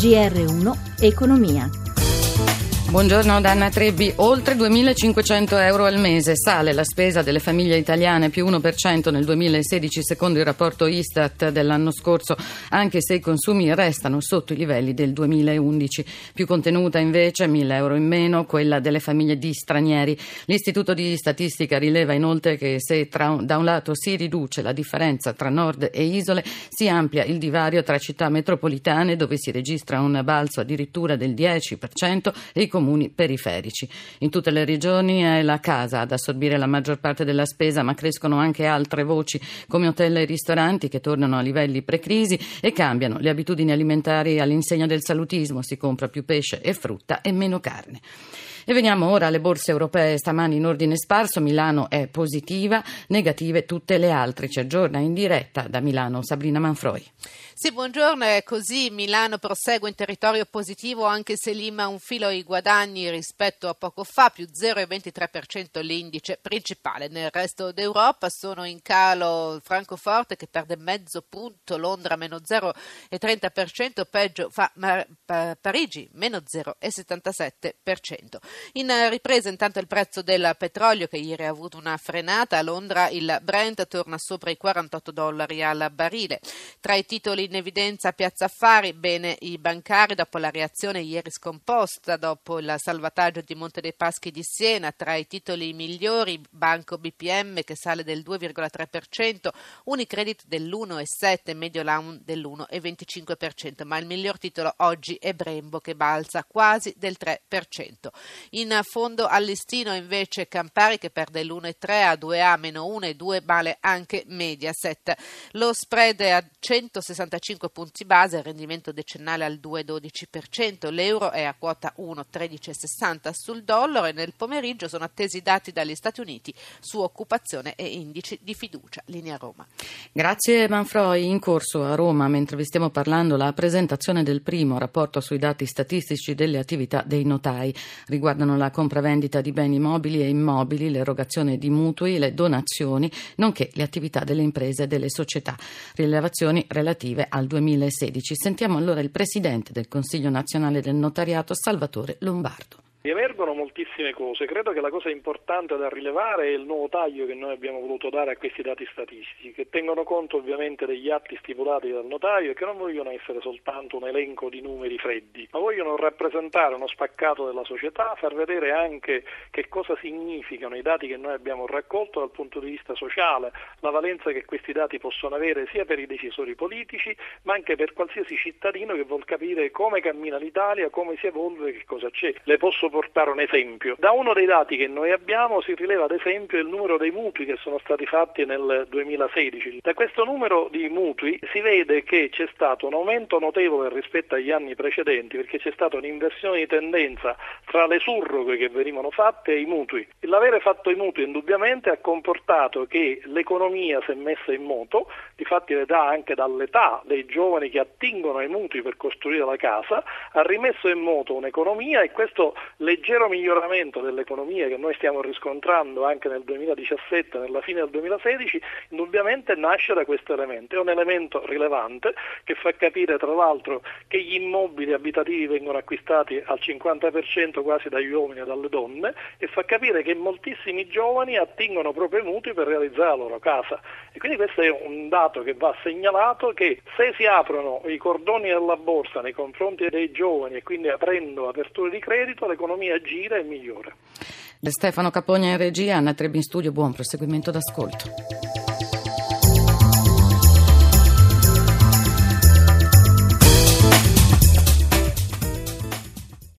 GR1 Economia. Buongiorno Danna Trebbi, oltre 2.500 euro al mese sale la spesa delle famiglie italiane più 1% nel 2016 secondo il rapporto Istat dell'anno scorso, anche se i consumi restano sotto i livelli del 2011. Più contenuta invece, 1.000 euro in meno, quella delle famiglie di stranieri. L'Istituto di Statistica rileva inoltre che se tra, da un lato si riduce la differenza tra nord e isole, si amplia il divario tra città metropolitane dove si registra un balzo addirittura del 10% e i comuni periferici. In tutte le regioni è la casa ad assorbire la maggior parte della spesa, ma crescono anche altre voci come hotel e ristoranti che tornano a livelli pre-crisi e cambiano le abitudini alimentari all'insegna del salutismo, si compra più pesce e frutta e meno carne. E veniamo ora alle borse europee stamani in ordine sparso. Milano è positiva, negative tutte le altre. Ci aggiorna in diretta da Milano Sabrina Manfroi. Sì, buongiorno, è così. Milano prosegue in territorio positivo anche se lima un filo ai guadagni rispetto a poco fa, più 0,23% l'indice principale. Nel resto d'Europa sono in calo Francoforte che perde mezzo punto, Londra meno 0,30%, peggio fa Parigi meno 0,77%. In ripresa intanto il prezzo del petrolio che ieri ha avuto una frenata, a Londra il Brent torna sopra i 48 dollari al barile. Tra i titoli in evidenza Piazza Affari, bene i bancari dopo la reazione ieri scomposta dopo il salvataggio di Monte dei Paschi di Siena, tra i titoli migliori Banco BPM che sale del 2,3%, Unicredit dell'1,7%, Mediolan dell'1,25%, ma il miglior titolo oggi è Brembo che balza quasi del 3%. In fondo al listino invece Campari che perde l'1,3 a 2A meno 1 e 2 vale anche Mediaset. Lo spread è a 165 45 punti base, il rendimento decennale al 2,12%, l'euro è a quota 1,1360 sul dollaro e nel pomeriggio sono attesi i dati dagli Stati Uniti su occupazione e indici di fiducia. Linea Roma. Grazie Manfroi. In corso a Roma, mentre vi stiamo parlando, la presentazione del primo rapporto sui dati statistici delle attività dei notai. Riguardano la compravendita di beni mobili e immobili, l'erogazione di mutui, le donazioni, nonché le attività delle imprese e delle società. Rilevazioni relative al 2016. Sentiamo allora il presidente del Consiglio nazionale del notariato, Salvatore Lombardo. Emergono moltissime cose, credo che la cosa importante da rilevare è il nuovo taglio che noi abbiamo voluto dare a questi dati statistici, che tengono conto ovviamente degli atti stipulati dal notaio e che non vogliono essere soltanto un elenco di numeri freddi, ma vogliono rappresentare uno spaccato della società, far vedere anche che cosa significano i dati che noi abbiamo raccolto dal punto di vista sociale, la valenza che questi dati possono avere sia per i decisori politici, ma anche per qualsiasi cittadino che vuol capire come cammina l'Italia, come si evolve, che cosa c'è. Le posso portare un esempio. Da uno dei dati che noi abbiamo si rileva ad esempio il numero dei mutui che sono stati fatti nel 2016. Da questo numero di mutui si vede che c'è stato un aumento notevole rispetto agli anni precedenti perché c'è stata un'inversione di tendenza tra le surroghe che venivano fatte e i mutui. L'avere fatto i mutui indubbiamente ha comportato che l'economia si è messa in moto, difatti le dà anche dall'età dei giovani che attingono ai mutui per costruire la casa, ha rimesso in moto un'economia e questo leggero miglioramento dell'economia che noi stiamo riscontrando anche nel 2017, nella fine del 2016, indubbiamente nasce da questo elemento. È un elemento rilevante che fa capire tra l'altro che gli immobili abitativi vengono acquistati al 50% quasi dagli uomini e dalle donne e fa capire che moltissimi giovani attingono proprio i mutui per realizzare la loro casa. E quindi questo è un dato che va segnalato che se si aprono i cordoni della borsa nei confronti dei giovani e quindi aprendo aperture di credito, l'economia l'economia gira e migliora. Stefano Capogna in regia, Anna Trebbi in studio, buon proseguimento d'ascolto.